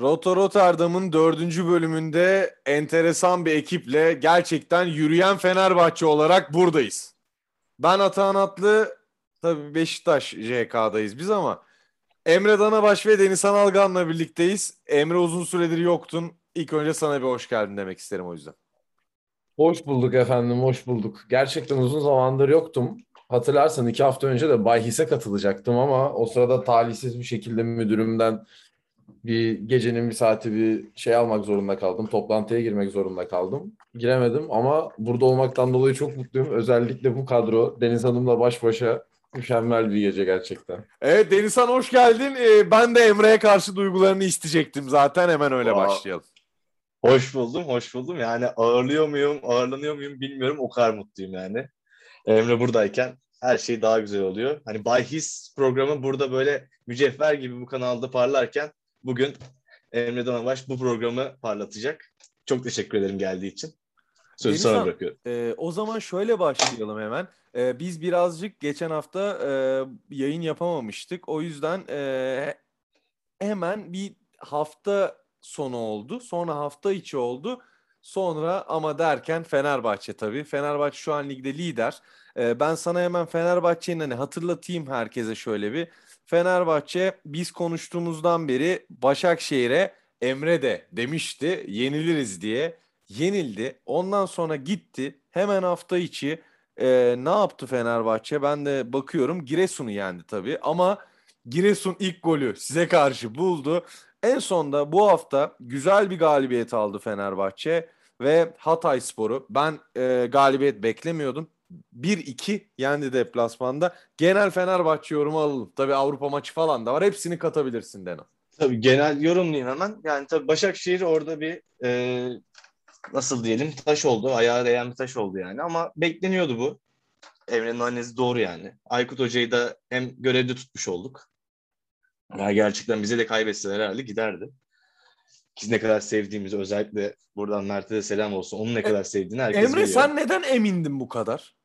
Roto Rotterdam'ın dördüncü bölümünde enteresan bir ekiple gerçekten yürüyen Fenerbahçe olarak buradayız. Ben Atahan Atlı, tabii Beşiktaş JK'dayız biz ama Emre Danabaş ve Deniz Analgan'la birlikteyiz. Emre uzun süredir yoktun. İlk önce sana bir hoş geldin demek isterim o yüzden. Hoş bulduk efendim, hoş bulduk. Gerçekten uzun zamandır yoktum. Hatırlarsan iki hafta önce de bahise katılacaktım ama o sırada talihsiz bir şekilde müdürümden bir gecenin bir saati bir şey almak zorunda kaldım. Toplantıya girmek zorunda kaldım. Giremedim ama burada olmaktan dolayı çok mutluyum. Özellikle bu kadro Deniz Hanım'la baş başa mükemmel bir gece gerçekten. Evet Denizhan hoş geldin. Ee, ben de Emre'ye karşı duygularını isteyecektim zaten. Hemen öyle Aa, başlayalım. Hoş buldum, hoş buldum. Yani ağırlıyor muyum, ağırlanıyor muyum bilmiyorum. O kadar mutluyum yani. Emre buradayken her şey daha güzel oluyor. Hani Bay His programı burada böyle mücevher gibi bu kanalda parlarken bugün Emre Danabaş bu programı parlatacak. Çok teşekkür ederim geldiği için. Sözü Denizhan, sana bırakıyorum. e, o zaman şöyle başlayalım hemen. E, biz birazcık geçen hafta e, yayın yapamamıştık. O yüzden e, hemen bir hafta sonu oldu. Sonra hafta içi oldu. Sonra ama derken Fenerbahçe tabii. Fenerbahçe şu an ligde lider. E, ben sana hemen Fenerbahçe'nin hani hatırlatayım herkese şöyle bir. Fenerbahçe biz konuştuğumuzdan beri Başakşehir'e Emre de demişti yeniliriz diye. Yenildi. Ondan sonra gitti. Hemen hafta içi e, ne yaptı Fenerbahçe? Ben de bakıyorum Giresun'u yendi tabii. Ama Giresun ilk golü size karşı buldu. En sonda bu hafta güzel bir galibiyet aldı Fenerbahçe ve Hatay Sporu. Ben e, galibiyet beklemiyordum. 1-2 yendi deplasmanda. Genel Fenerbahçe yorumu alalım. Tabii Avrupa maçı falan da var. Hepsini katabilirsin Deno. Tabii genel yorumlayayım hemen. Yani tabii Başakşehir orada bir e, nasıl diyelim taş oldu. Ayağa değen bir taş oldu yani. Ama bekleniyordu bu. Emre'nin annesi doğru yani. Aykut Hoca'yı da hem görevde tutmuş olduk. Ya gerçekten bize de kaybetseler herhalde giderdi. Biz ne kadar sevdiğimizi özellikle buradan Mert'e de selam olsun. Onun ne kadar sevdiğini herkes Emre biliyor. sen neden emindin bu kadar?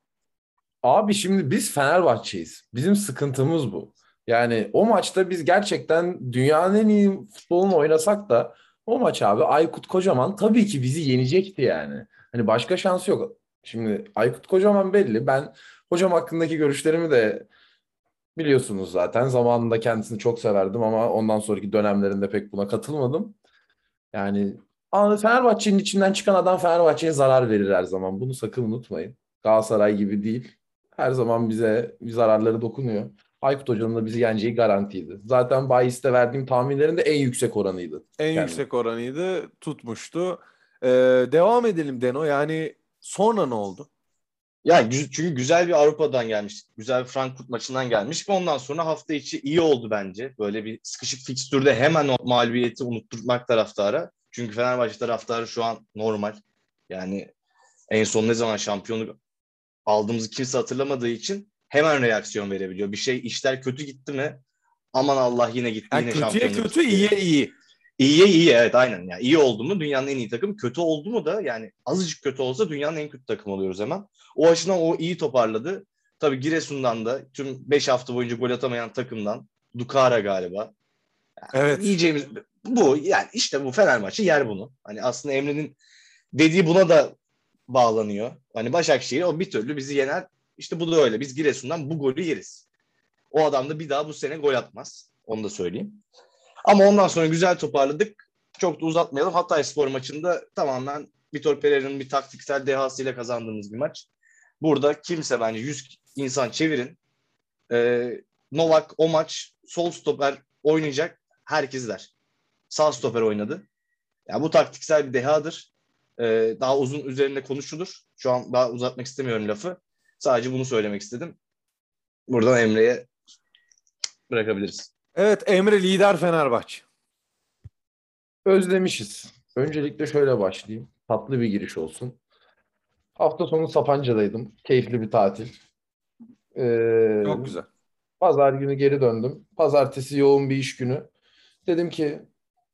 Abi şimdi biz Fenerbahçe'yiz. Bizim sıkıntımız bu. Yani o maçta biz gerçekten dünyanın en iyi futbolunu oynasak da o maç abi Aykut Kocaman tabii ki bizi yenecekti yani. Hani başka şansı yok. Şimdi Aykut Kocaman belli. Ben hocam hakkındaki görüşlerimi de biliyorsunuz zaten. Zamanında kendisini çok severdim ama ondan sonraki dönemlerinde pek buna katılmadım. Yani Fenerbahçe'nin içinden çıkan adam Fenerbahçe'ye zarar verir her zaman. Bunu sakın unutmayın. Galatasaray gibi değil. Her zaman bize zararları dokunuyor. Aykut Hoca'nın da bizi yeneceği garantiydi. Zaten Bayis'te verdiğim tahminlerin de en yüksek oranıydı. En Yani. yüksek oranıydı. Tutmuştu. Ee, devam edelim Deno. Yani sonra ne oldu? Ya çünkü güzel bir Avrupa'dan gelmiş. Güzel bir Frankfurt maçından gelmiş. Ve ondan sonra hafta içi iyi oldu bence. Böyle bir sıkışık fikstürde hemen o mağlubiyeti unutturmak taraftara. Çünkü Fenerbahçe taraftarı şu an normal. Yani en son ne zaman şampiyonluk aldığımızı kimse hatırlamadığı için hemen reaksiyon verebiliyor. Bir şey işler kötü gitti mi? Aman Allah yine gitti Yani yine kötüye kötü, gitti. iyiye iyi. İyiye iyi evet aynen. Yani iyi oldu mu dünyanın en iyi takımı. Kötü oldu mu da yani azıcık kötü olsa dünyanın en kötü takımı oluyoruz hemen. O açıdan o iyi toparladı. Tabii Giresun'dan da tüm 5 hafta boyunca gol atamayan takımdan Dukara galiba. Evet. Yiyeceğimiz bu yani işte bu Fenerbahçe yer bunu. Hani aslında Emre'nin dediği buna da bağlanıyor. Hani Başakşehir o bir türlü bizi yener. İşte bu da öyle. Biz Giresun'dan bu golü yeriz. O adam da bir daha bu sene gol atmaz. Onu da söyleyeyim. Ama ondan sonra güzel toparladık. Çok da uzatmayalım. Hatay Spor maçında tamamen Vitor Pereira'nın bir taktiksel dehasıyla kazandığımız bir maç. Burada kimse bence 100 insan çevirin. Ee, Novak o maç sol stoper oynayacak herkes der. Sağ stoper oynadı. Ya bu taktiksel bir dehadır. Ee, daha uzun üzerinde konuşulur. Şu an daha uzatmak istemiyorum lafı. Sadece bunu söylemek istedim. Buradan Emre'ye bırakabiliriz. Evet Emre lider Fenerbahçe. Özlemişiz. Öncelikle şöyle başlayayım. Tatlı bir giriş olsun. Hafta sonu Sapanca'daydım. Keyifli bir tatil. Ee, Çok güzel. Pazar günü geri döndüm. Pazartesi yoğun bir iş günü. Dedim ki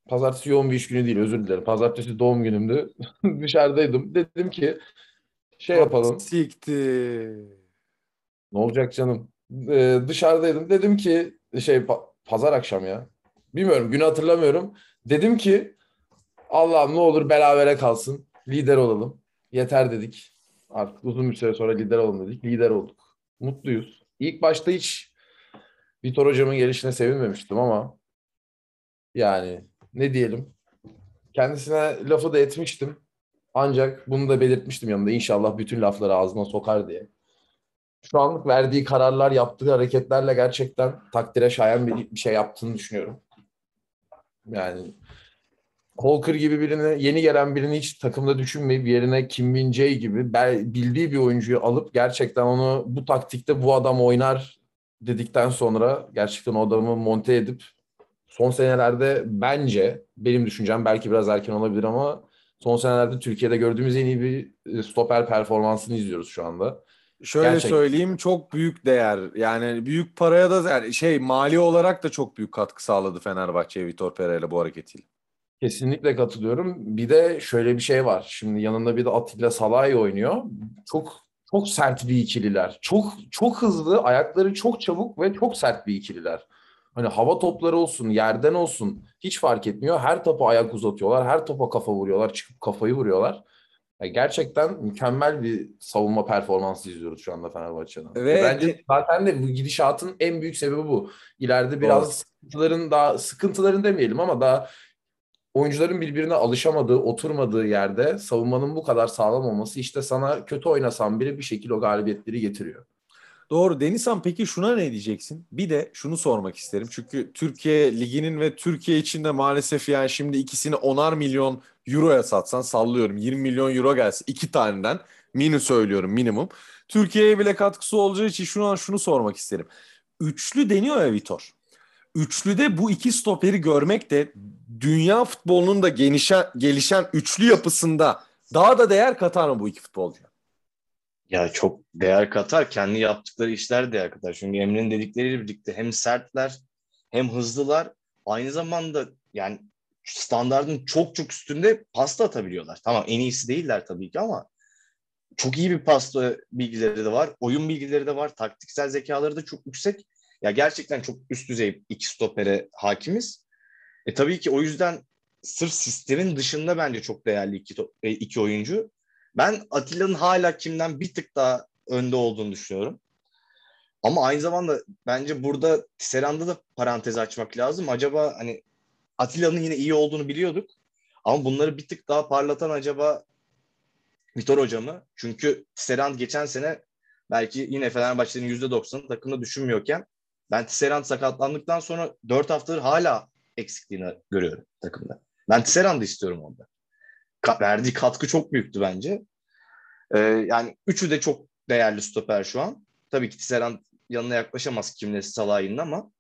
pazartesi yoğun bir iş günü değil özür dilerim. Pazartesi doğum günümdü. Dışarıdaydım. Dedim ki şey yapalım. Siktir. Ne olacak canım? Ee, dışarıdaydım. Dedim ki şey pa- pazar akşam ya. Bilmiyorum günü hatırlamıyorum. Dedim ki Allah'ım ne olur berabere kalsın. Lider olalım. Yeter dedik. Artık uzun bir süre sonra lider olalım dedik. Lider olduk. Mutluyuz. İlk başta hiç Vitor hocamın gelişine sevinmemiştim ama yani ne diyelim. Kendisine lafı da etmiştim. Ancak bunu da belirtmiştim yanında. İnşallah bütün lafları ağzına sokar diye. Şu anlık verdiği kararlar, yaptığı hareketlerle gerçekten takdire şayan bir, bir şey yaptığını düşünüyorum. Yani Holker gibi birini, yeni gelen birini hiç takımda düşünmeyip yerine Kim Min Jae gibi bildiği bir oyuncuyu alıp gerçekten onu bu taktikte bu adam oynar dedikten sonra gerçekten o adamı monte edip son senelerde bence benim düşüncem belki biraz erken olabilir ama son senelerde Türkiye'de gördüğümüz en iyi bir e, stoper performansını izliyoruz şu anda. Şöyle Gerçekten. söyleyeyim çok büyük değer. Yani büyük paraya da yani şey mali olarak da çok büyük katkı sağladı Fenerbahçe'ye Vitor Pereira bu hareketiyle. Kesinlikle katılıyorum. Bir de şöyle bir şey var. Şimdi yanında bir de Atilla Salay oynuyor. Çok çok sert bir ikililer. Çok çok hızlı, ayakları çok çabuk ve çok sert bir ikililer. Hani hava topları olsun, yerden olsun hiç fark etmiyor. Her topa ayak uzatıyorlar, her topa kafa vuruyorlar, çıkıp kafayı vuruyorlar. Yani gerçekten mükemmel bir savunma performansı izliyoruz şu anda Fenerbahçe'den. Ve Bence zaten de bu gidişatın en büyük sebebi bu. İleride biraz Doğru. sıkıntıların daha sıkıntıların demeyelim ama daha oyuncuların birbirine alışamadığı, oturmadığı yerde savunmanın bu kadar sağlam olması işte sana kötü oynasan bile bir şekilde o galibiyetleri getiriyor. Doğru. Denizhan peki şuna ne diyeceksin? Bir de şunu sormak isterim. Çünkü Türkiye Ligi'nin ve Türkiye içinde maalesef yani şimdi ikisini onar milyon euroya satsan sallıyorum 20 milyon euro gelse iki taneden mini söylüyorum minimum. Türkiye'ye bile katkısı olacağı için şunu an şunu sormak isterim. Üçlü deniyor ya Vitor. Üçlüde bu iki stoperi görmek de dünya futbolunun da genişen, gelişen üçlü yapısında daha da değer katar mı bu iki futbolcu? Ya çok değer katar. Kendi yaptıkları işler değer katar. Çünkü Emre'nin dedikleriyle birlikte hem sertler hem hızlılar. Aynı zamanda yani standartın çok çok üstünde pasta atabiliyorlar. Tamam en iyisi değiller tabii ki ama çok iyi bir pasta bilgileri de var. Oyun bilgileri de var. Taktiksel zekaları da çok yüksek. Ya gerçekten çok üst düzey iki stopere hakimiz. E tabii ki o yüzden sırf sistemin dışında bence çok değerli iki, e, iki oyuncu. Ben Atilla'nın hala kimden bir tık daha önde olduğunu düşünüyorum. Ama aynı zamanda bence burada Tisserand'da da parantez açmak lazım. Acaba hani Atilla'nın yine iyi olduğunu biliyorduk. Ama bunları bir tık daha parlatan acaba Vitor Hoca mı? Çünkü Tisserand geçen sene belki yine Fenerbahçe'nin %90'ını takımda düşünmüyorken ben Tisserand sakatlandıktan sonra 4 haftadır hala eksikliğini görüyorum takımda. Ben Tisserand'ı istiyorum orada. Verdiği katkı çok büyüktü bence. Ee, yani üçü de çok değerli stoper şu an. Tabii ki Tisserand yanına yaklaşamaz kimlesi Salah'ın ama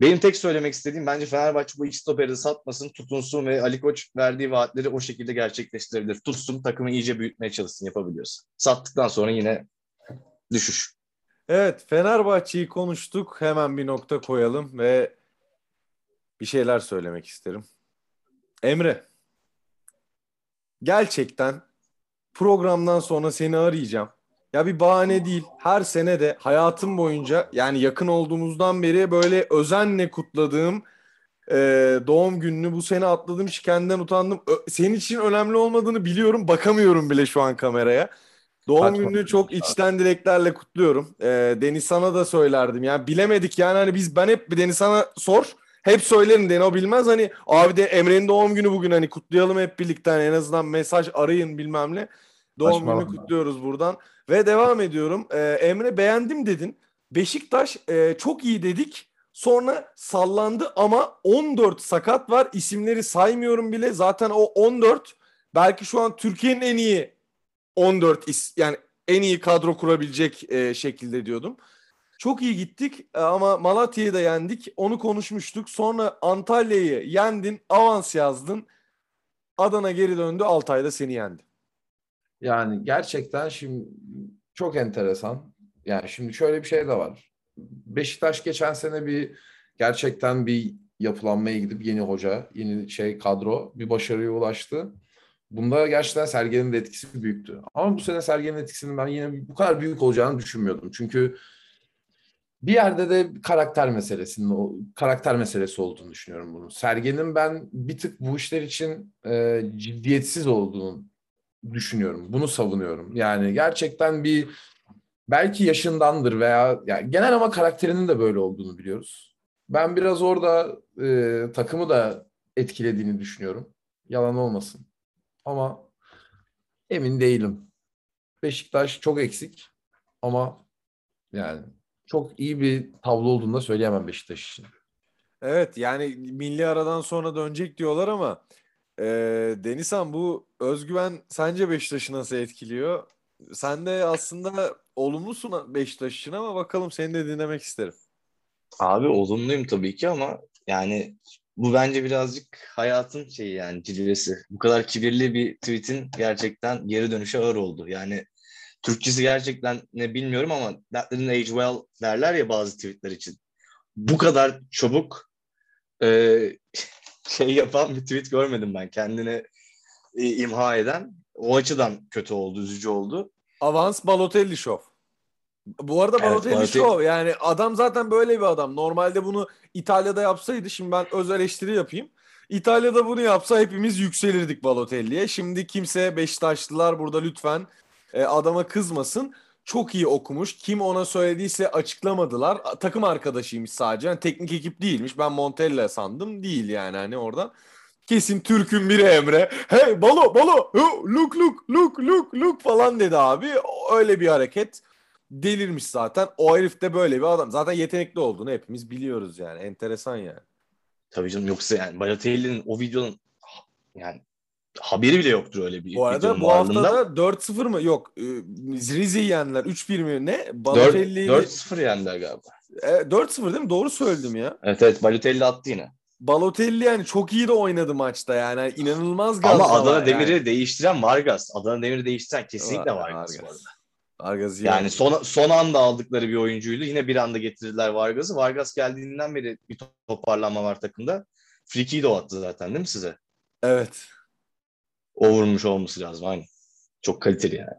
benim tek söylemek istediğim bence Fenerbahçe bu iki stoperi satmasın, tutunsun ve Ali Koç verdiği vaatleri o şekilde gerçekleştirebilir. Tutsun, takımı iyice büyütmeye çalışsın yapabiliyorsa. Sattıktan sonra yine düşüş. Evet, Fenerbahçe'yi konuştuk. Hemen bir nokta koyalım ve bir şeyler söylemek isterim. Emre, gerçekten programdan sonra seni arayacağım. Ya bir bahane değil. Her sene de hayatım boyunca yani yakın olduğumuzdan beri böyle özenle kutladığım e, doğum gününü bu sene atladığım için kendimden utandım. Ö- senin için önemli olmadığını biliyorum. Bakamıyorum bile şu an kameraya. Doğum Saçma gününü çok içten dileklerle kutluyorum. E, Deniz sana da söylerdim. Yani bilemedik yani hani biz ben hep Deniz sana sor. Hep söylerim Deni o bilmez hani abi de Emre'nin doğum günü bugün hani kutlayalım hep birlikte hani en azından mesaj arayın bilmem ne. Doğum günü kutluyoruz buradan. Ve devam ediyorum. Ee, Emre beğendim dedin. Beşiktaş e, çok iyi dedik. Sonra sallandı ama 14 sakat var. İsimleri saymıyorum bile. Zaten o 14 belki şu an Türkiye'nin en iyi 14 is yani en iyi kadro kurabilecek e, şekilde diyordum. Çok iyi gittik e, ama Malatya'yı da yendik. Onu konuşmuştuk. Sonra Antalya'yı yendin, avans yazdın. Adana geri döndü, Altay'da seni yendi. Yani gerçekten şimdi çok enteresan. Yani şimdi şöyle bir şey de var. Beşiktaş geçen sene bir gerçekten bir yapılanmaya gidip yeni hoca, yeni şey kadro bir başarıya ulaştı. Bunda gerçekten Sergen'in de etkisi büyüktü. Ama bu sene Sergen'in etkisinin ben yine bu kadar büyük olacağını düşünmüyordum. Çünkü bir yerde de karakter meselesinin karakter meselesi olduğunu düşünüyorum bunun. Sergen'in ben bir tık bu işler için e, ciddiyetsiz olduğunu düşünüyorum. Bunu savunuyorum. Yani gerçekten bir belki yaşındandır veya yani genel ama karakterinin de böyle olduğunu biliyoruz. Ben biraz orada e, takımı da etkilediğini düşünüyorum. Yalan olmasın. Ama emin değilim. Beşiktaş çok eksik ama yani çok iyi bir tablo olduğunu da söyleyemem Beşiktaş için. Evet yani milli aradan sonra dönecek diyorlar ama e, Denizhan bu özgüven sence Beşiktaş'ı nasıl etkiliyor? Sen de aslında olumlusun Beşiktaş için ama bakalım seni de dinlemek isterim. Abi olumluyum tabii ki ama yani bu bence birazcık hayatın şeyi yani cilvesi. Bu kadar kibirli bir tweet'in gerçekten geri dönüşü ağır oldu. Yani Türkçesi gerçekten ne bilmiyorum ama that didn't age well derler ya bazı tweetler için. Bu kadar çabuk e, şey yapan bir tweet görmedim ben. Kendini e, imha eden. O açıdan kötü oldu, üzücü oldu. Avans Balotelli Show. Bu arada Evet, Balotelli Balotelli- Show yani adam zaten böyle bir adam. Normalde bunu İtalya'da yapsaydı şimdi ben öz eleştiri yapayım. İtalya'da bunu yapsa hepimiz yükselirdik Balotelli'ye. Şimdi kimse Beşiktaşlılar burada lütfen e, adama kızmasın. Çok iyi okumuş. Kim ona söylediyse açıklamadılar. Takım arkadaşıymış sadece. Yani teknik ekip değilmiş. Ben Montella sandım. Değil yani hani oradan. Kesin Türk'ün biri Emre. Hey Balo Balo look look look look look falan dedi abi. Öyle bir hareket. Delirmiş zaten. O herif de böyle bir adam. Zaten yetenekli olduğunu hepimiz biliyoruz yani. Enteresan yani. Tabii canım yoksa yani Balotelli'nin o videonun yani haberi bile yoktur öyle bir Bu arada bu hafta da 4-0 mı? Yok. e, Rize'yi yendiler. 3-1 mi? Ne? 4 Balotelli'yi 4-0 yendiler galiba. E, 4-0 değil mi? Doğru söyledim ya. Evet evet Balotelli attı yine. Balotelli yani çok iyi de oynadı maçta yani. İnanılmaz Ama gazlama Adana yani. Demir'i değiştiren Vargas. Adana Demir'i değiştiren kesinlikle Var- Vargas, Vargas. Vargas iyi Yani son, son anda aldıkları bir oyuncuydu. Yine bir anda getirdiler Vargas'ı. Vargas geldiğinden beri bir toparlanma var takımda. Friki'yi de o attı zaten değil mi size? Evet. O vurmuş olması lazım aynı. Çok kaliteli yani.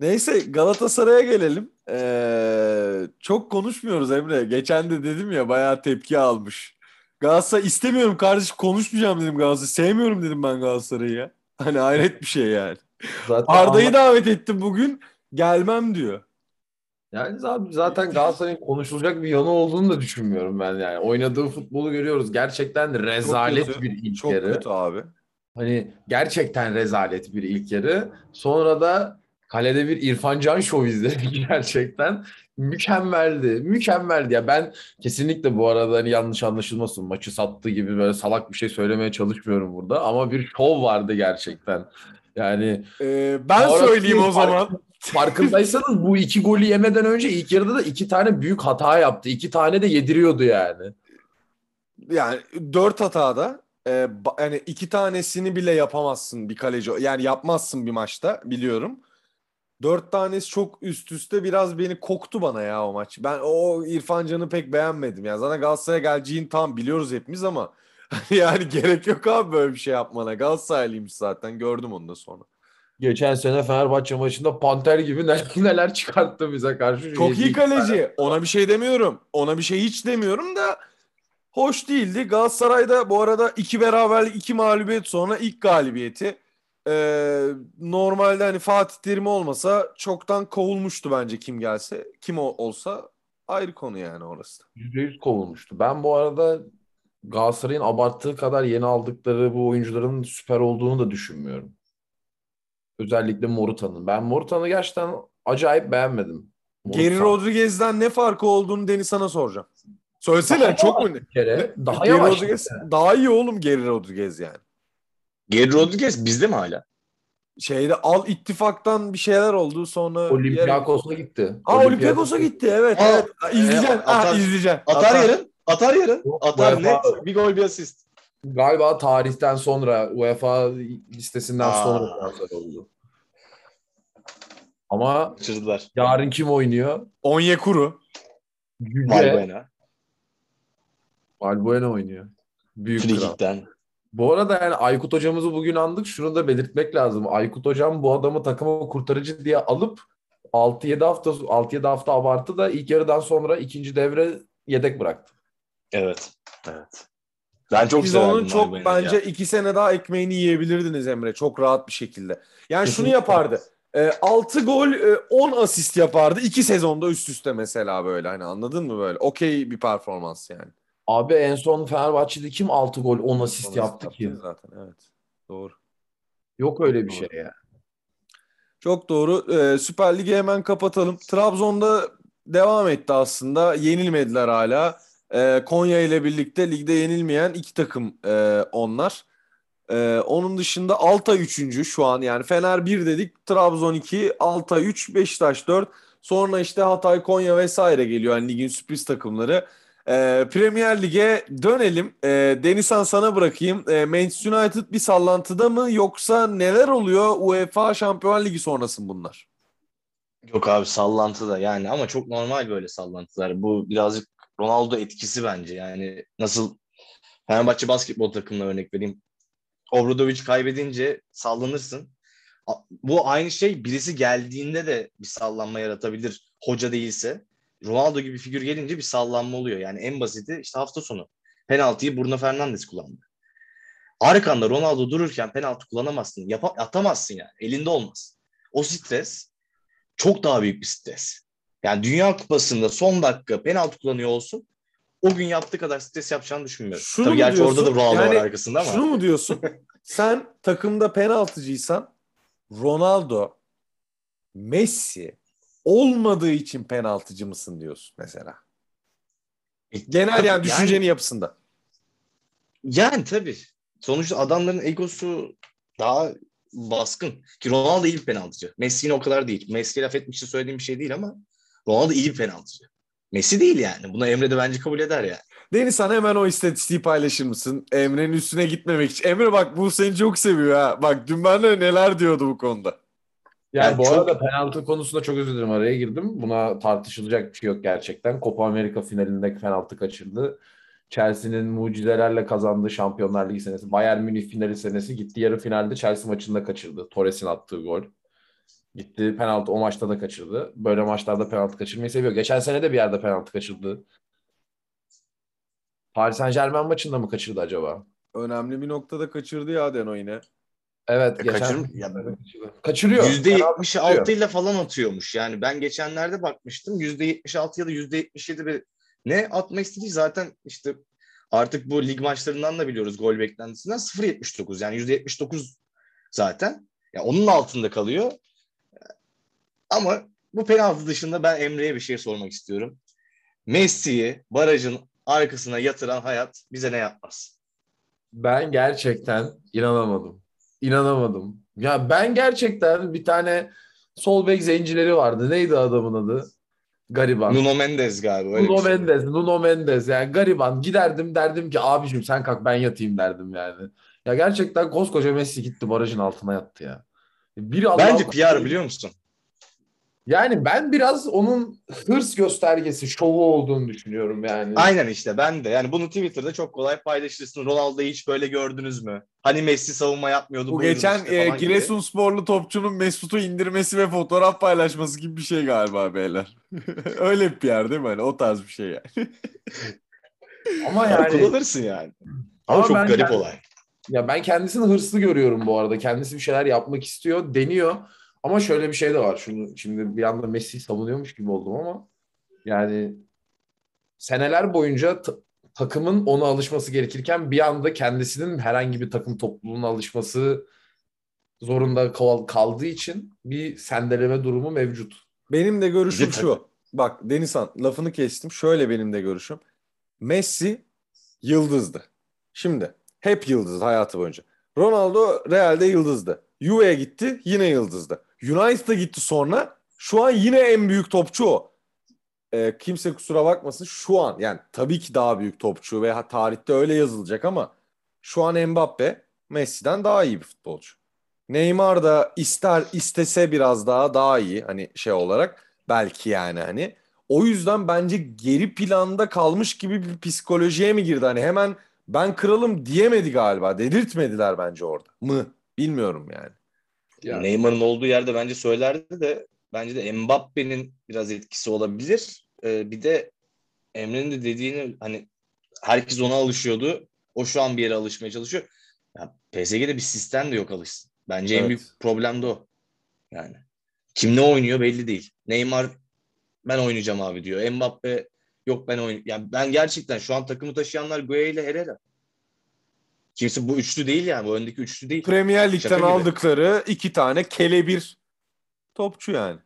Neyse Galatasaray'a gelelim. Ee, çok konuşmuyoruz Emre. Geçen de dedim ya bayağı tepki almış. Galatasaray istemiyorum kardeş konuşmayacağım dedim Galatasaray. Sevmiyorum dedim ben Galatasaray'ı ya. Hani hayret bir şey yani. Zaten Arda'yı ama- davet ettim bugün. Gelmem diyor. Yani zaten, zaten Galatasaray'ın konuşulacak bir yanı olduğunu da düşünmüyorum ben yani. Oynadığı futbolu görüyoruz. Gerçekten rezalet kötü. bir ilk Çok yarı. kötü abi. Hani gerçekten rezalet bir ilk yarı. Sonra da kalede bir İrfan Can şov izledik gerçekten. Mükemmeldi. Mükemmeldi. Ya ben kesinlikle bu arada hani yanlış anlaşılmasın. Maçı sattığı gibi böyle salak bir şey söylemeye çalışmıyorum burada. Ama bir şov vardı gerçekten. Yani Ee, ben söyleyeyim o fark- zaman. farkındaysanız bu iki golü yemeden önce ilk yarıda da iki tane büyük hata yaptı. İki tane de yediriyordu yani. Yani dört hatada e, yani iki tanesini bile yapamazsın bir kaleci. Yani yapmazsın bir maçta biliyorum. Dört tanesi çok üst üste biraz beni koktu bana ya o maç. Ben o İrfan Can'ı pek beğenmedim. Yani zaten Galatasaray'a geleceğini tam biliyoruz hepimiz ama yani gerek yok abi böyle bir şey yapmana. Galatasaraylıymış zaten gördüm onu da sonra. Geçen sene Fenerbahçe maçında panter gibi neler, neler çıkarttı bize karşı. Çok iyi kaleci. Ona bir şey demiyorum. Ona bir şey hiç demiyorum da hoş değildi. Galatasaray'da bu arada iki beraberlik, iki mağlubiyet sonra ilk galibiyeti. Ee, normalde hani Fatih Terim olmasa çoktan kovulmuştu bence kim gelse. Kim o- olsa ayrı konu yani orası. da. %100 kovulmuştu. Ben bu arada Galatasaray'ın abarttığı kadar yeni aldıkları bu oyuncuların süper olduğunu da düşünmüyorum. Özellikle Morutan'ın. Ben Morutan'ı gerçekten acayip beğenmedim. Geri Morutan. Rodriguez'den ne farkı olduğunu Deniz sana soracağım. Söylesene çok mu? Kere daha Geri yavaş. Rodriguez daha iyi oğlum Geri Rodriguez yani. Geri Rodriguez bizde mi hala? Şeyde al ittifaktan bir şeyler oldu sonra Olympiakos'a gitti. Aa Olympiakos'a gitti evet. Aa, evet. İzleyeceksin. e, atar- Aa, izleyeceksin. Atar, yarın. Atar yarın. Atar UEFA net. Bir gol bir asist. Galiba tarihten sonra UEFA listesinden Aa. sonra transfer oldu. Ama Kaçırdılar. yarın kim oynuyor? Onyekuru. Yüce Valbuena. Valbuena oynuyor. Büyük kral. Frikik'ten. Bu arada yani Aykut hocamızı bugün andık. Şunu da belirtmek lazım. Aykut hocam bu adamı takıma kurtarıcı diye alıp 6-7 hafta 6-7 hafta abartı da ilk yarıdan sonra ikinci devre yedek bıraktı. Evet. Evet. Ben çok severdim onun çok Margo'yu bence ya. iki sene daha ekmeğini yiyebilirdiniz Emre. Çok rahat bir şekilde. Yani şunu yapardı. E, 6 gol, e, 10 asist yapardı. 2 sezonda üst üste mesela böyle. Hani anladın mı böyle? Okey bir performans yani. Abi en son Fenerbahçe'de kim 6 gol 10 asist 10 yaptı ki? Zaten evet. Doğru. Yok öyle bir şey ya. Çok doğru. Ee, Süper Lig'i hemen kapatalım. Trabzon'da devam etti aslında. Yenilmediler hala. Ee, Konya ile birlikte ligde yenilmeyen iki takım e, onlar. Ee, onun dışında Altay 3. şu an yani Fener 1 dedik. Trabzon 2, Altay 3, Beşiktaş 4. Sonra işte Hatay, Konya vesaire geliyor. Yani ligin sürpriz takımları. Ee, Premier Lig'e dönelim. Ee, Denizhan sana bırakayım. Ee, Manchester United bir sallantıda mı yoksa neler oluyor UEFA Şampiyonlar Ligi sonrası mı bunlar? Yok abi sallantı da yani ama çok normal böyle sallantılar. Bu birazcık Ronaldo etkisi bence. Yani nasıl Fenerbahçe basketbol takımına örnek vereyim. Obradovic kaybedince sallanırsın. Bu aynı şey birisi geldiğinde de bir sallanma yaratabilir hoca değilse. Ronaldo gibi bir figür gelince bir sallanma oluyor. Yani en basiti işte hafta sonu penaltıyı Bruno Fernandes kullandı. Arkanda Ronaldo dururken penaltı kullanamazsın. Yapa- atamazsın yani. Elinde olmaz. O stres çok daha büyük bir stres. Yani Dünya Kupası'nda son dakika penaltı kullanıyor olsun. O gün yaptığı kadar stres yapacağını düşünmüyorum. Şunu Tabii gerçi orada da diyorsun? Ronaldo Yani var arkasında ama. Şunu mu diyorsun? Sen takımda penaltıcıysan Ronaldo, Messi olmadığı için penaltıcı mısın diyorsun mesela. Genel Tabii, yani düşüncenin yapısında. Yani tabii. Sonuçta adamların egosu daha baskın. Ki Ronaldo iyi bir penaltıcı. Messi yine o kadar değil. Messi'ye laf için söylediğim bir şey değil ama Ronaldo iyi bir penaltıcı. Messi değil yani. Buna Emre de bence kabul eder yani. Deniz sen hemen o istatistiği paylaşır mısın? Emre'nin üstüne gitmemek için. Emre bak bu seni çok seviyor ha. Bak dün bende neler diyordu bu konuda. Yani, Yani bu çok- arada penaltı konusunda çok özür dilerim araya girdim. Buna tartışılacak bir şey yok gerçekten. Copa Amerika finalinde penaltı kaçırdı. Chelsea'nin mucizelerle kazandığı Şampiyonlar Ligi senesi. Bayern Münih finali senesi gitti yarı finalde Chelsea maçında kaçırdı. Torres'in attığı gol. Gitti penaltı o maçta da kaçırdı. Böyle maçlarda penaltı kaçırmayı seviyor. Geçen sene de bir yerde penaltı kaçırdı. Paris Saint Germain maçında mı kaçırdı acaba? Önemli bir noktada kaçırdı ya Deno yine. Evet E, geçen kaçırm- ya- kaçırdı. Kaçırıyor. %76 ile falan atıyormuş. Yani ben geçenlerde bakmıştım. %76 ya da %77 bir ne atmak istediği zaten işte artık bu lig maçlarından da biliyoruz gol beklentisinden 0.79 yani %79 zaten. Ya onun altında kalıyor. Ama bu penaltı dışında ben Emre'ye bir şey sormak istiyorum. Messi'yi barajın arkasına yatıran hayat bize ne yapmaz? Ben gerçekten inanamadım. İnanamadım. Ya ben gerçekten bir tane sol bek zencileri vardı. Neydi adamın adı? Gariban. Nuno Mendes galiba. Nuno şey. Mendes, Nuno Mendes. Yani gariban. Giderdim derdim ki abicim sen kalk ben yatayım derdim yani. Ya gerçekten koskoca Messi gitti barajın altına yattı ya. Biri Allah Bence PR biliyor musun? Yani ben biraz onun hırs göstergesi, şovu olduğunu düşünüyorum yani. Aynen işte ben de. Yani bunu Twitter'da çok kolay paylaşırsın. Ronaldo'yu hiç böyle gördünüz mü? Hani Messi savunma yapmıyordu. Bu geçen işte e. Giresunsporlu topçunun Mesut'u indirmesi ve fotoğraf paylaşması gibi bir şey galiba beyler. Öyle bir yer değil mi? Hani o tarz bir şey yani. Ama Ama yani kullanırsın yani. Ama, Ama çok ben- garip ben- olay. Ya ben kendisini hırslı görüyorum bu arada. Kendisi bir şeyler yapmak istiyor, deniyor. Ama şöyle bir şey de var. Şunu şimdi bir anda Messi'yi savunuyormuş gibi oldum ama yani seneler boyunca ta- takımın ona alışması gerekirken bir anda kendisinin herhangi bir takım topluluğuna alışması zorunda kal- kaldığı için bir sendeleme durumu mevcut. Benim de görüşüm şu. Bak Denizhan lafını kestim. Şöyle benim de görüşüm. Messi yıldızdı. Şimdi hep yıldız hayatı boyunca. Ronaldo Real'de yıldızdı. Juve'ye gitti yine yıldızdı. United'a gitti sonra. Şu an yine en büyük topçu o. Ee, kimse kusura bakmasın şu an yani tabii ki daha büyük topçu ve tarihte öyle yazılacak ama şu an Mbappe Messi'den daha iyi bir futbolcu. Neymar da ister istese biraz daha daha iyi hani şey olarak belki yani hani. O yüzden bence geri planda kalmış gibi bir psikolojiye mi girdi? Hani hemen ben kralım diyemedi galiba. Dedirtmediler bence orada. Mı? Bilmiyorum yani. Yani. Neymar'ın olduğu yerde bence söylerdi de bence de Mbappe'nin biraz etkisi olabilir. Ee, bir de Emre'nin de dediğini hani herkes ona alışıyordu. O şu an bir yere alışmaya çalışıyor. Ya PSG'de bir sistem de yok alışsın. Bence en Evet. büyük problem de o. Yani kim ne oynuyor belli değil. Neymar ben oynayacağım abi diyor. Mbappe yok ben oyn yani ben gerçekten şu an takımı taşıyanlar Gueye ile Herrera. Kimse bu üçlü değil yani. Bu öndeki üçlü değil. Premier Lig'den Şaka gibi. aldıkları iki tane kelebir topçu yani.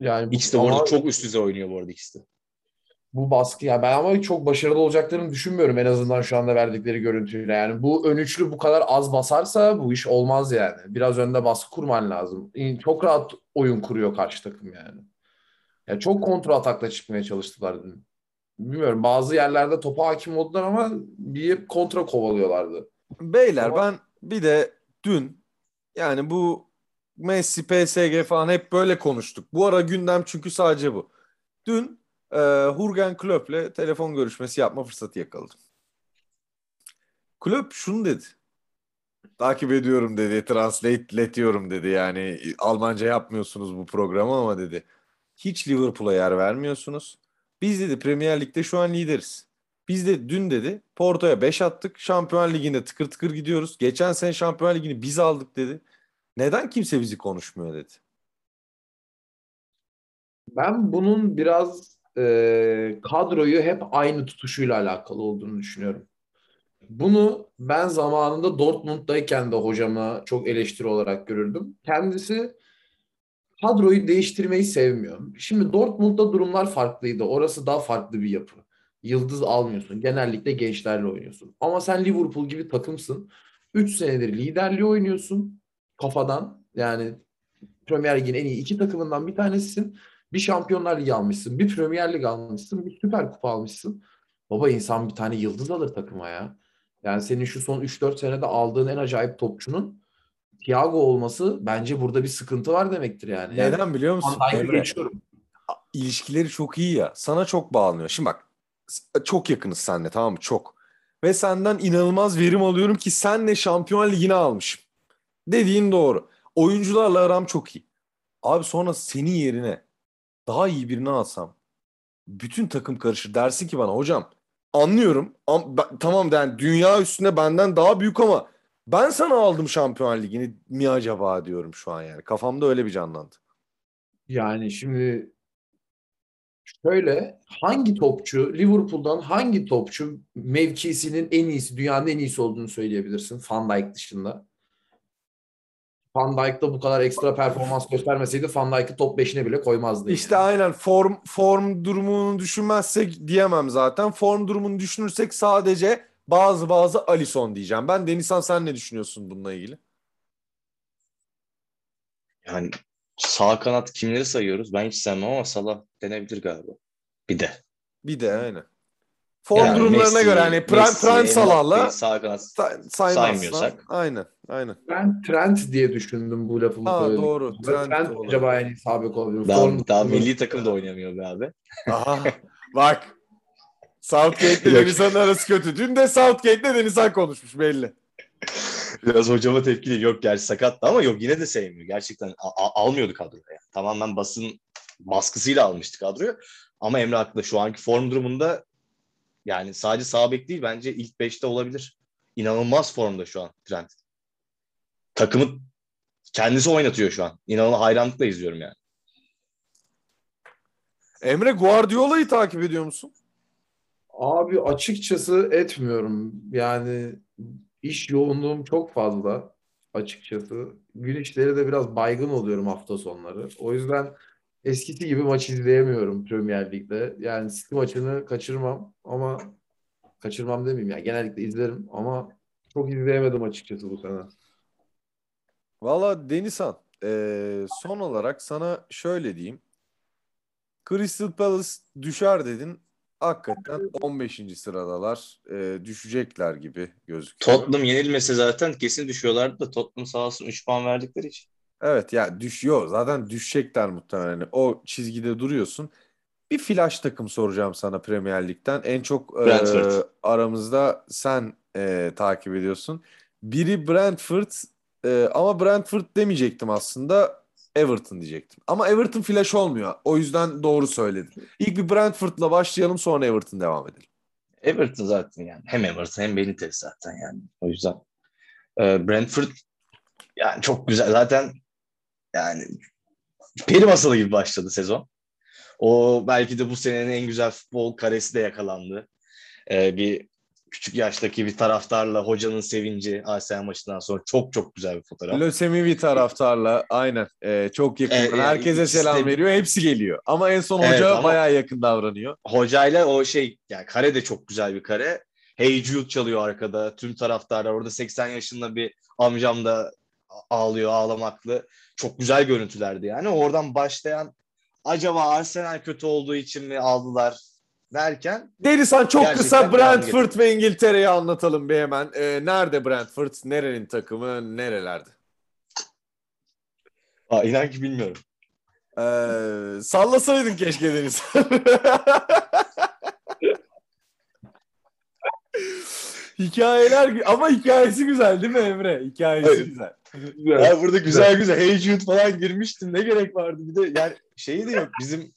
Yani bu, İkisi de ama arada çok üst düzey oynuyor bu arada ikisi de. bu baskı ya ben ama çok başarılı olacaklarını düşünmüyorum en azından şu anda verdikleri görüntüyle. Yani bu ön üçlü bu kadar az basarsa bu iş olmaz yani. Biraz önde baskı kurman lazım. Çok rahat oyun kuruyor karşı takım yani. Ya çok kontra atakla çıkmaya çalıştılar. Bilmiyorum bazı yerlerde topa hakim oldular ama bir kontra kovalıyorlardı. Beyler Ama- ben bir de dün yani bu Messi, PSG falan hep böyle konuştuk. Bu ara gündem çünkü sadece bu. Dün e, Jurgen Klopp'le telefon görüşmesi yapma fırsatı yakaladım. Klopp şunu dedi. Takip ediyorum dedi, translate dedi yani Almanca yapmıyorsunuz bu programı ama dedi. Hiç Liverpool'a yer vermiyorsunuz. Biz dedi Premier Lig'de şu an lideriz. Biz de dün dedi Porto'ya 5 attık. Şampiyon Ligi'nde tıkır tıkır gidiyoruz. Geçen sene Şampiyon Ligi'ni biz aldık dedi. Neden kimse bizi konuşmuyor dedi. Ben bunun biraz e, kadroyu hep aynı tutuşuyla alakalı olduğunu düşünüyorum. Bunu ben zamanında Dortmund'dayken de hocama çok eleştiri olarak görürdüm. Kendisi kadroyu değiştirmeyi sevmiyor. Şimdi Dortmund'da durumlar farklıydı. Orası daha farklı bir yapı. Yıldız almıyorsun. Genellikle gençlerle oynuyorsun. Ama sen Liverpool gibi takımsın. 3 senedir liderliği oynuyorsun kafadan. Yani Premier Lig'in en iyi iki takımından bir tanesisin. Bir Şampiyonlar Ligi almışsın, bir Premier Lig almışsın, bir Süper Kupa almışsın. Baba insan bir tane yıldız alır takıma ya. Yani senin şu son 3-4 senede aldığın en acayip topçunun Thiago olması bence burada bir sıkıntı var demektir yani. Yani Neden biliyor musun? Emre, geçiyorum. ilişkileri çok iyi ya. Sana çok bağlanıyor. Şimdi bak çok yakınız seninle tamam mı? Çok. Ve senden inanılmaz verim alıyorum ki senle Şampiyon Ligi'ni almışım. Dediğin doğru. Oyuncularla aram çok iyi. Abi sonra senin yerine daha iyi birini alsam bütün takım karışır. Dersin ki bana hocam anlıyorum. Am- ben- tamam yani dünya üstünde benden daha büyük ama ben sana aldım Şampiyon Ligi'ni mi acaba diyorum şu an yani. Kafamda öyle bir canlandı. Yani şimdi şöyle hangi topçu Liverpool'dan hangi topçu mevkisinin en iyisi dünyanın en iyisi olduğunu söyleyebilirsin Van Dijk dışında. Van Dijk da bu kadar ekstra performans göstermeseydi Van Dijk'ı top 5'ine bile koymazdı. İşte yani. aynen form form durumunu düşünmezsek diyemem zaten. Form durumunu düşünürsek sadece bazı bazı Alisson diyeceğim. Ben Denizhan sen ne düşünüyorsun bununla ilgili? Yani sağ kanat kimleri sayıyoruz? Ben hiç sevmem ama Salah denebilir galiba. Bir de. Bir de aynen. Form Yani durumlarına Messi, göre hani Prime, Messi, Prime Salah'la sağ kanat saymıyorsak. Aynen aynen. Ben Trent diye düşündüm bu lafımı Ha, söyledim. doğru, Trent, Trent acaba en iyi bek olabilir. daha, Form- daha milli takım da oynamıyor be abi. Aha bak. Southgate ile Yok. Denizhan'ın arası kötü. Dün de Southgate ile Denizhan konuşmuş belli. Biraz hocama tepkili. Yok gerçi sakattı ama yok yine de sevmiyor. Gerçekten almıyordu kadroya. Yani. Tamamen basın baskısıyla almıştı kadroyu. Ama Emre haklı. Şu anki form durumunda yani sadece sağ bek değil bence ilk 5'te olabilir. İnanılmaz formda şu an Trent. Takımı kendisi oynatıyor şu an. İnanılmaz hayranlıkla izliyorum yani. Emre Guardiola'yı takip ediyor musun? Abi açıkçası etmiyorum. Yani iş yoğunluğum çok fazla açıkçası. Gün içleri de biraz baygın oluyorum hafta sonları. O yüzden eskisi gibi maç izleyemiyorum Premier Lig'de. Yani City maçını kaçırmam ama kaçırmam demeyeyim yani genellikle izlerim ama çok izleyemedim açıkçası bu sene. Valla Denizhan eee, son olarak sana şöyle diyeyim. Crystal Palace düşer dedin. Hakikaten 15. sıradalar. Eee, düşecekler gibi gözüküyor. Tottenham yenilmese zaten kesin düşüyorlardı da Tottenham sağ olsun 3 puan verdikleri için. Evet ya düşüyor. Zaten düşecekler muhtemelen. O çizgide duruyorsun. Bir flash takım soracağım sana Premier Lig'den. En çok Brentford. aramızda sen eee, takip ediyorsun. Biri Brentford eee, ama Brentford demeyecektim aslında. Everton diyecektim. Ama Everton flash olmuyor. O yüzden doğru söyledin. İlk bir Brentford'la başlayalım sonra Everton devam edelim. Everton zaten yani. Hem Everton hem Benitez zaten yani. O yüzden e, Brentford yani çok güzel. Zaten yani peri masalı gibi başladı sezon. O belki de bu senenin en güzel futbol karesi de yakalandı. E, bir küçük yaştaki bir taraftarla hocanın sevinci Arsenal maçından sonra çok çok güzel bir fotoğraf. Lösemi bir taraftarla aynen e, çok yakın. E, yani Herkese ikisi selam veriyor. Hepsi geliyor. Ama en son Evet, hoca ama- bayağı yakın davranıyor. Hocayla o şey yani kare de çok güzel bir kare. Hey Jude çalıyor arkada. Tüm taraftarlar orada 80 yaşında bir amcam da ağlıyor ağlamaklı. Çok güzel görüntülerdi yani. Oradan başlayan acaba Arsenal kötü olduğu için mi aldılar derken Denizhan çok kısa Brentford ve İngiltere'yi anlatalım bir hemen. E, nerede Brentford? Nerenin takımı? Nerelerde? aa, inan ki bilmiyorum. E, sallasaydın keşke Denizhan. Hikayeler ama hikayesi güzel değil mi Emre? Hikayesi Evet. güzel. Ya burada güzel güzel Hey Jude falan girmiştim. Ne gerek vardı? Bir de yani şeyi de yok. Bizim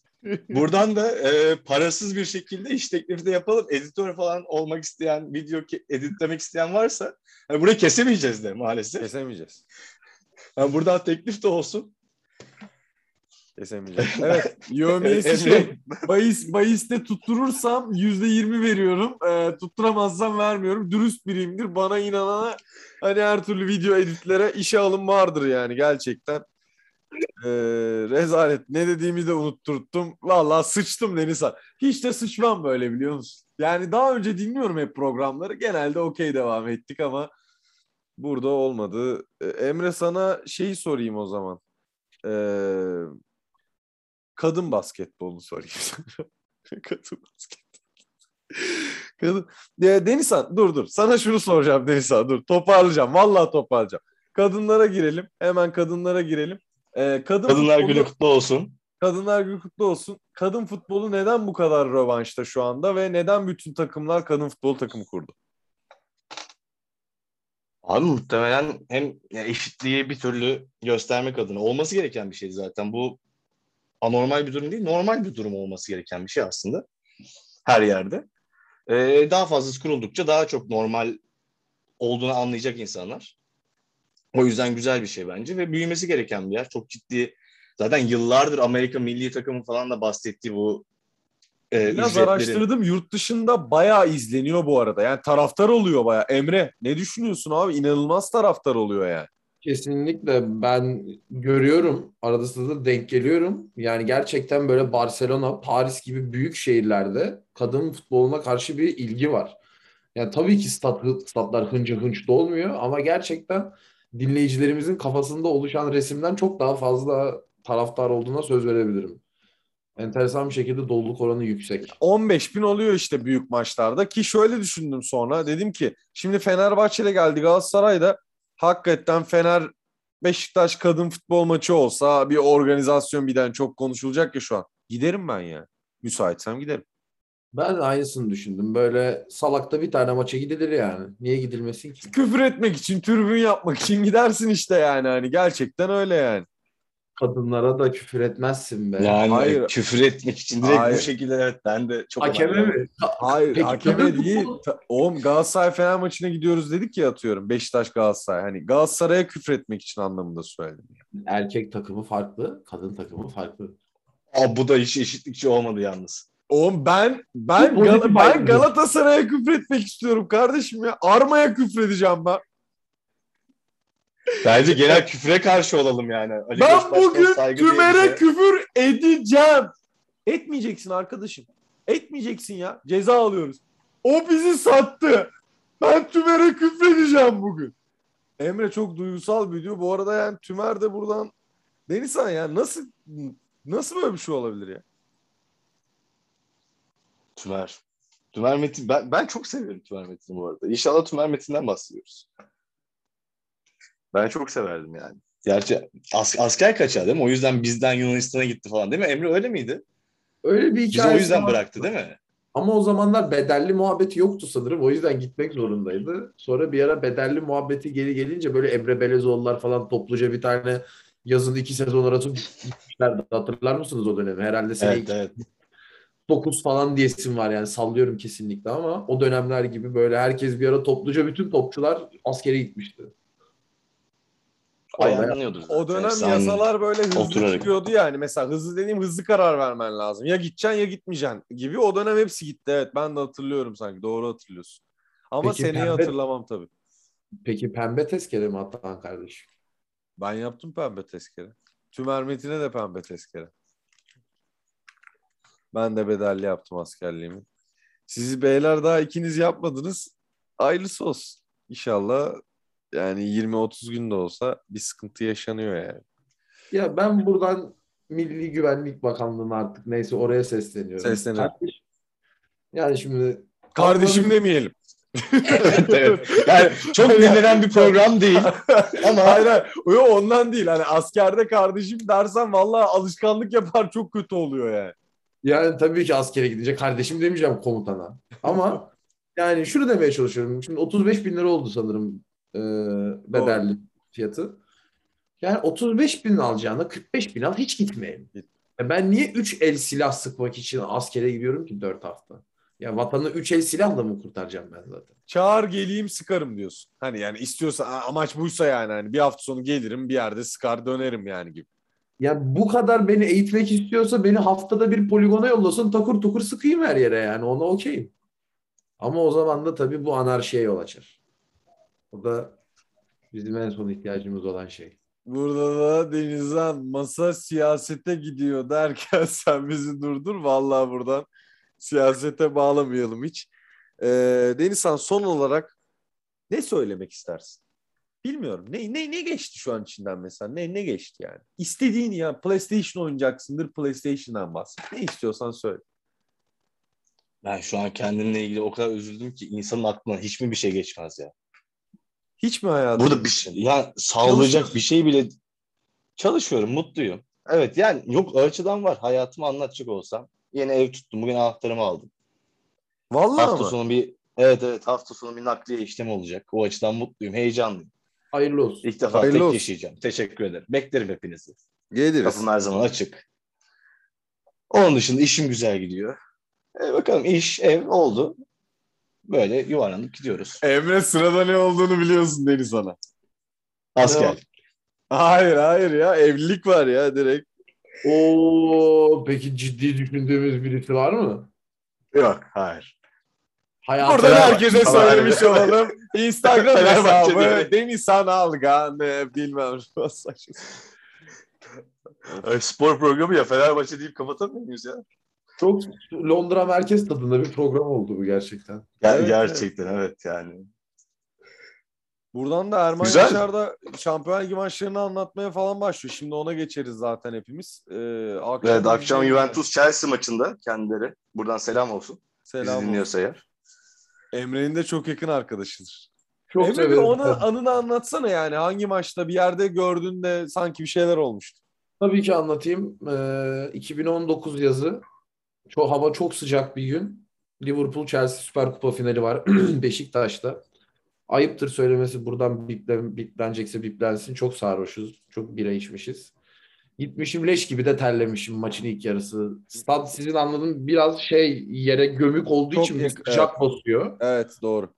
buradan da e, parasız bir şekilde iş teklifi de yapalım. Editör falan olmak isteyen, video editlemek isteyen varsa yani burayı kesemeyeceğiz de maalesef. Kesemeyeceğiz. Yani buradan teklif de olsun. Kesemeyeceğiz. Evet. Yövmiyesi şey. Bayis, bayiste tutturursam yüzde yirmi veriyorum. Ee, tutturamazsam vermiyorum. Dürüst biriyimdir. Bana inanana hani her türlü video editlere işe alım vardır yani gerçekten. Ee, rezalet. Ne dediğimi de unutturttum. Vallahi sıçtım Denizhan. Hiç de sıçmam böyle biliyor musun? Yani daha önce dinliyorum hep programları. Genelde okey devam ettik ama burada olmadı. Ee, Emre sana şeyi sorayım o zaman. Ee, kadın basketbolunu sorayım kadın basketbol. Kadın. Ya, Denizhan dur dur. Sana şunu soracağım Denizhan dur. Toparlayacağım. Vallahi toparlayacağım. Kadınlara girelim. Hemen kadınlara girelim. Ee, kadın Kadınlar futbolu- günü kutlu olsun. Kadınlar Günü kutlu olsun. Kadın futbolu neden bu kadar rövanşta şu anda ve neden bütün takımlar kadın futbol takımı kurdu? Abi muhtemelen hem eşitliği bir türlü göstermek adına olması gereken bir şey zaten. Bu anormal bir durum değil, normal bir durum olması gereken bir şey aslında. Her yerde. Ee, daha fazlası kuruldukça daha çok normal olduğunu anlayacak insanlar. O yüzden güzel bir şey bence ve büyümesi gereken bir yer. Çok ciddi. Zaten yıllardır Amerika milli takımı falan da bahsettiği bu e, Biraz ücretlerin- araştırdım. Yurt dışında bayağı izleniyor bu arada. Yani taraftar oluyor bayağı. Emre ne düşünüyorsun abi? İnanılmaz taraftar oluyor yani. Kesinlikle ben görüyorum. Arada sırada denk geliyorum. Yani gerçekten böyle Barcelona, Paris gibi büyük şehirlerde kadın futboluna karşı bir ilgi var. Yani tabii ki stat, statlar hınca hınç dolmuyor ama gerçekten dinleyicilerimizin kafasında oluşan resimden çok daha fazla taraftar olduğuna söz verebilirim. Enteresan bir şekilde doluluk oranı yüksek. 15 bin oluyor işte büyük maçlarda ki şöyle düşündüm sonra dedim ki şimdi Fenerbahçe'de geldi Galatasaray'da hakikaten Fener Beşiktaş kadın futbol maçı olsa bir organizasyon birden çok konuşulacak ya şu an. Giderim ben ya. Müsaitsem giderim. Ben de aynısını düşündüm. Böyle salakta bir tane maça gidilir yani. Niye gidilmesin ki? Küfür etmek için, türbün yapmak için gidersin işte yani hani gerçekten öyle yani. Kadınlara da küfür etmezsin be. Yani Hayır. küfür etmek için direkt Hayır. bu şekilde evet ben de çok Hakeme mi? Hayır Peki, hakeme değil. Ta- Oğlum Galatasaray Fener maçına gidiyoruz dedik ya atıyorum. Beşiktaş Galatasaray. Hani Galatasaray'a küfür etmek için anlamında söyledim. Erkek takımı farklı, kadın takımı farklı. Aa, bu da hiç eşitlikçi olmadı yalnız. Oğlum ben ben Gal- ben ayrımcılık. Galatasaray'a küfür etmek istiyorum kardeşim ya. Arma'ya küfür edeceğim ben. Bence genel küfre karşı olalım yani. Ali Ben Koç Başkan bugün Tümer'e küfür edeceğim. Etmeyeceksin arkadaşım. Etmeyeceksin ya. Ceza alıyoruz. O bizi sattı. Ben Tümer'e küfür edeceğim bugün. Emre çok duygusal bir video. Bu arada yani Tümer de buradan Denizhan ya nasıl nasıl böyle bir şey olabilir ya? Tümer. Tümer Metin. Ben, ben çok seviyorum Tümer Metin'i bu arada. İnşallah Tümer Metin'den bahsediyoruz. Ben çok severdim yani. Gerçi as- asker kaçağı değil mi? O yüzden bizden Yunanistan'a gitti falan değil mi? Emre öyle miydi? Öyle bir Bizi hikayesi o yüzden bıraktı değil mi? Ama o zamanlar bedelli muhabbeti yoktu sanırım. O yüzden gitmek zorundaydı. Sonra bir ara bedelli muhabbeti geri gelince böyle Emre Belezoğullar falan topluca bir tane Yazın iki sezon arası gitmişlerdi. Hatırlar mısınız o dönemi? Herhalde sene Evet, evet. 9 falan diyesim var yani sallıyorum kesinlikle ama o dönemler gibi böyle herkes bir ara topluca bütün topçular askere gitmişti. Ayarlanıyordur. O dönem Sen- yasalar böyle hızlı oturarak. çıkıyordu yani. Mesela hızlı dediğim hızlı karar vermen lazım. Ya gideceksin ya gitmeyeceksin gibi. O dönem hepsi gitti. Evet ben de hatırlıyorum sanki. Doğru hatırlıyorsun. Ama Peki seneyi pembe- hatırlamam tabii. Peki pembe tezkere mi Atahan kardeşim? Ben yaptım pembe tezkere. Tümer Metin'e de pembe tezkere. Ben de bedelli yaptım askerliğimi. Sizi beyler daha ikiniz yapmadınız. Hayırlısı olsun. İnşallah yani 20-30 gün de olsa bir sıkıntı yaşanıyor yani. Ya ben buradan Milli Güvenlik Bakanlığı'na artık neyse oraya sesleniyorum. Seslenelim. Kardeş- Yani şimdi Kardeşim demeyelim. evet, evet. Yani çok dinlenen bir program değil. Ama Hayır hayır. Ondan değil. Hani askerde kardeşim dersen vallahi alışkanlık yapar çok kötü oluyor yani. Yani tabii ki askere gidince kardeşim demeyeceğim komutana. Ama yani şunu demeye çalışıyorum. Şimdi 35 bin lira oldu sanırım e, bedelli fiyatı. Yani 35 bin alacağına 45 bin al hiç gitmeyelim. Git. E ben niye 3 el silah sıkmak için askere gidiyorum ki 4 hafta? Ya vatanı 3 el silahla mı kurtaracağım ben zaten? Çağır geleyim sıkarım diyorsun. Hani yani istiyorsa amaç buysa yani hani bir hafta sonu gelirim bir yerde sıkar dönerim yani gibi. Ya bu kadar beni eğitmek istiyorsa beni haftada bir poligona yollasın takır tukur sıkayım her yere yani ona okeyim. Ama o zaman da tabii bu anarşiye yol açar. O da bizim en son ihtiyacımız olan şey. Burada da Denizhan masa siyasete gidiyor derken sen bizi durdur. Vallahi buradan siyasete bağlamayalım hiç. Ee, Denizhan son olarak ne söylemek istersin? Bilmiyorum. Ne, ne, ne geçti şu an içinden mesela? Ne, ne geçti yani? İstediğin ya PlayStation oynayacaksındır. PlayStation'dan bahset. Ne istiyorsan söyle. ben şu an kendimle ilgili o kadar üzüldüm ki insanın aklına hiç mi bir şey geçmez ya. Hiç mi hayatın? Burada bir şey, ya sağlayacak bir şey bile çalışıyorum, mutluyum. Evet yani yok açıdan var. Hayatımı anlatacak olsam yeni ev tuttum. Bugün anahtarımı aldım. Vallahi hafta mı? sonu bir evet evet hafta sonu bir nakliye işlemi olacak. O açıdan mutluyum, heyecanlıyım. Hayırlı olsun. İlk defa Hayırlı tek olsun. yaşayacağım. Teşekkür ederim. Beklerim hepinizi. Geliriz. Kapım her zaman açık. Onun dışında işim güzel gidiyor. E, bakalım iş, ev oldu. Böyle yuvarlanıp gidiyoruz. Emre sırada ne olduğunu biliyorsun Denizhan'a. Asker. Hayır hayır ya evlilik var ya direkt. Oo, peki ciddi düşündüğümüz birisi var mı? Yok, hayır. Hayatı Buradan herkese söylemiş olalım. Instagram hesabı? Denizhan Algan e, bilmem. Ay, spor programı ya Fenerbahçe deyip kapatamıyor muyuz ya? Çok Londra merkez tadında bir program oldu bu gerçekten. Ger- Evet, gerçekten evet yani. Buradan da Erman Güzel. Yaşar da Şampiyon Ligi maçlarını anlatmaya falan başlıyor. Şimdi ona geçeriz zaten hepimiz. Ee, akşam Evet akşam. Juventus Chelsea maçında kendileri. Buradan selam olsun. Bizi Selam olsun. dinliyorsa eğer. Emre'nin de çok yakın arkadaşıdır. Çok Emre bir onu anını anlatsana yani hangi maçta bir yerde gördüğünde sanki bir şeyler olmuştu. Tabii ki anlatayım. Ee, 2019 yazı. Çok, hava çok sıcak bir gün. Liverpool Chelsea Süper Kupa finali var Beşiktaş'ta. Ayıptır söylemesi buradan biplen, biplenecekse biplensin. Çok sarhoşuz. Çok bira içmişiz. Gitmişim leş gibi de terlemişim maçın ilk yarısı. Stad sizin anladığım biraz şey yere gömük olduğu Çok için bir yak- sıcak basıyor. Evet doğru.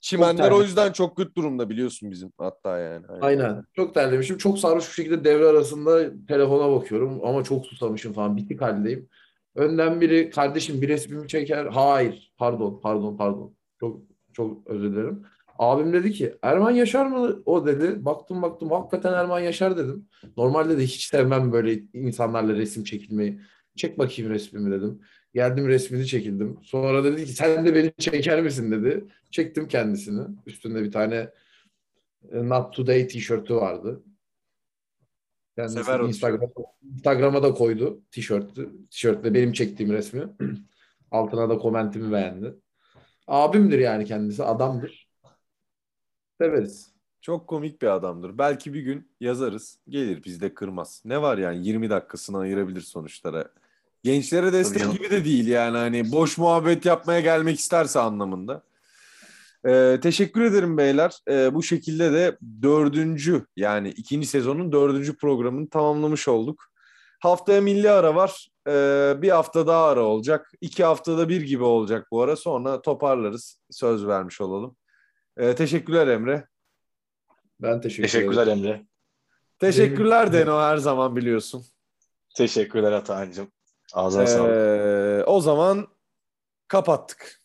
Çimenler o yüzden çok kötü durumda biliyorsun bizim hatta yani. Aynen. Çok terlemişim. Çok sarhoş bir şekilde devre arasında telefona bakıyorum ama çok susamışım falan. Bitik haldeyim. Önden biri kardeşim bir resmimi çeker. Hayır. Pardon, pardon, pardon. Çok çok özür dilerim. Abim dedi ki Erman Yaşar mı o dedi. Baktım baktım hakikaten Erman Yaşar dedim. Normalde de hiç sevmem böyle insanlarla resim çekilmeyi. Çek bakayım resmimi dedim. Geldim resmini çekildim. Sonra dedi ki sen de beni çeker misin dedi. Çektim kendisini. Üstünde bir tane e, Not Today tişörtü vardı. Kendisi Sever o Instagram'a, Instagram'a da koydu tişörtü. Tişörtle benim çektiğim resmi. Altına da komentimi beğendi. Abimdir yani kendisi. Adamdır. Severiz. Çok komik bir adamdır. Belki bir gün yazarız. Gelir bizde kırmaz. Ne var yani 20 dakikasını ayırabilir sonuçlara. Gençlere destek canım. gibi de değil yani hani boş muhabbet yapmaya gelmek isterse anlamında. Ee, teşekkür ederim beyler. Ee, bu şekilde de dördüncü yani ikinci sezonun dördüncü programını tamamlamış olduk. Haftaya milli ara var. Ee, bir hafta daha ara olacak. İki haftada bir gibi olacak bu ara. Sonra toparlarız. Söz vermiş olalım. Ee, teşekkürler Emre. Ben teşekkür Teşekkürler ederim. Emre. Teşekkürler Deno her zaman biliyorsun. Teşekkürler Atahan'cığım. Ağzına sağlık. Ee, o zaman kapattık.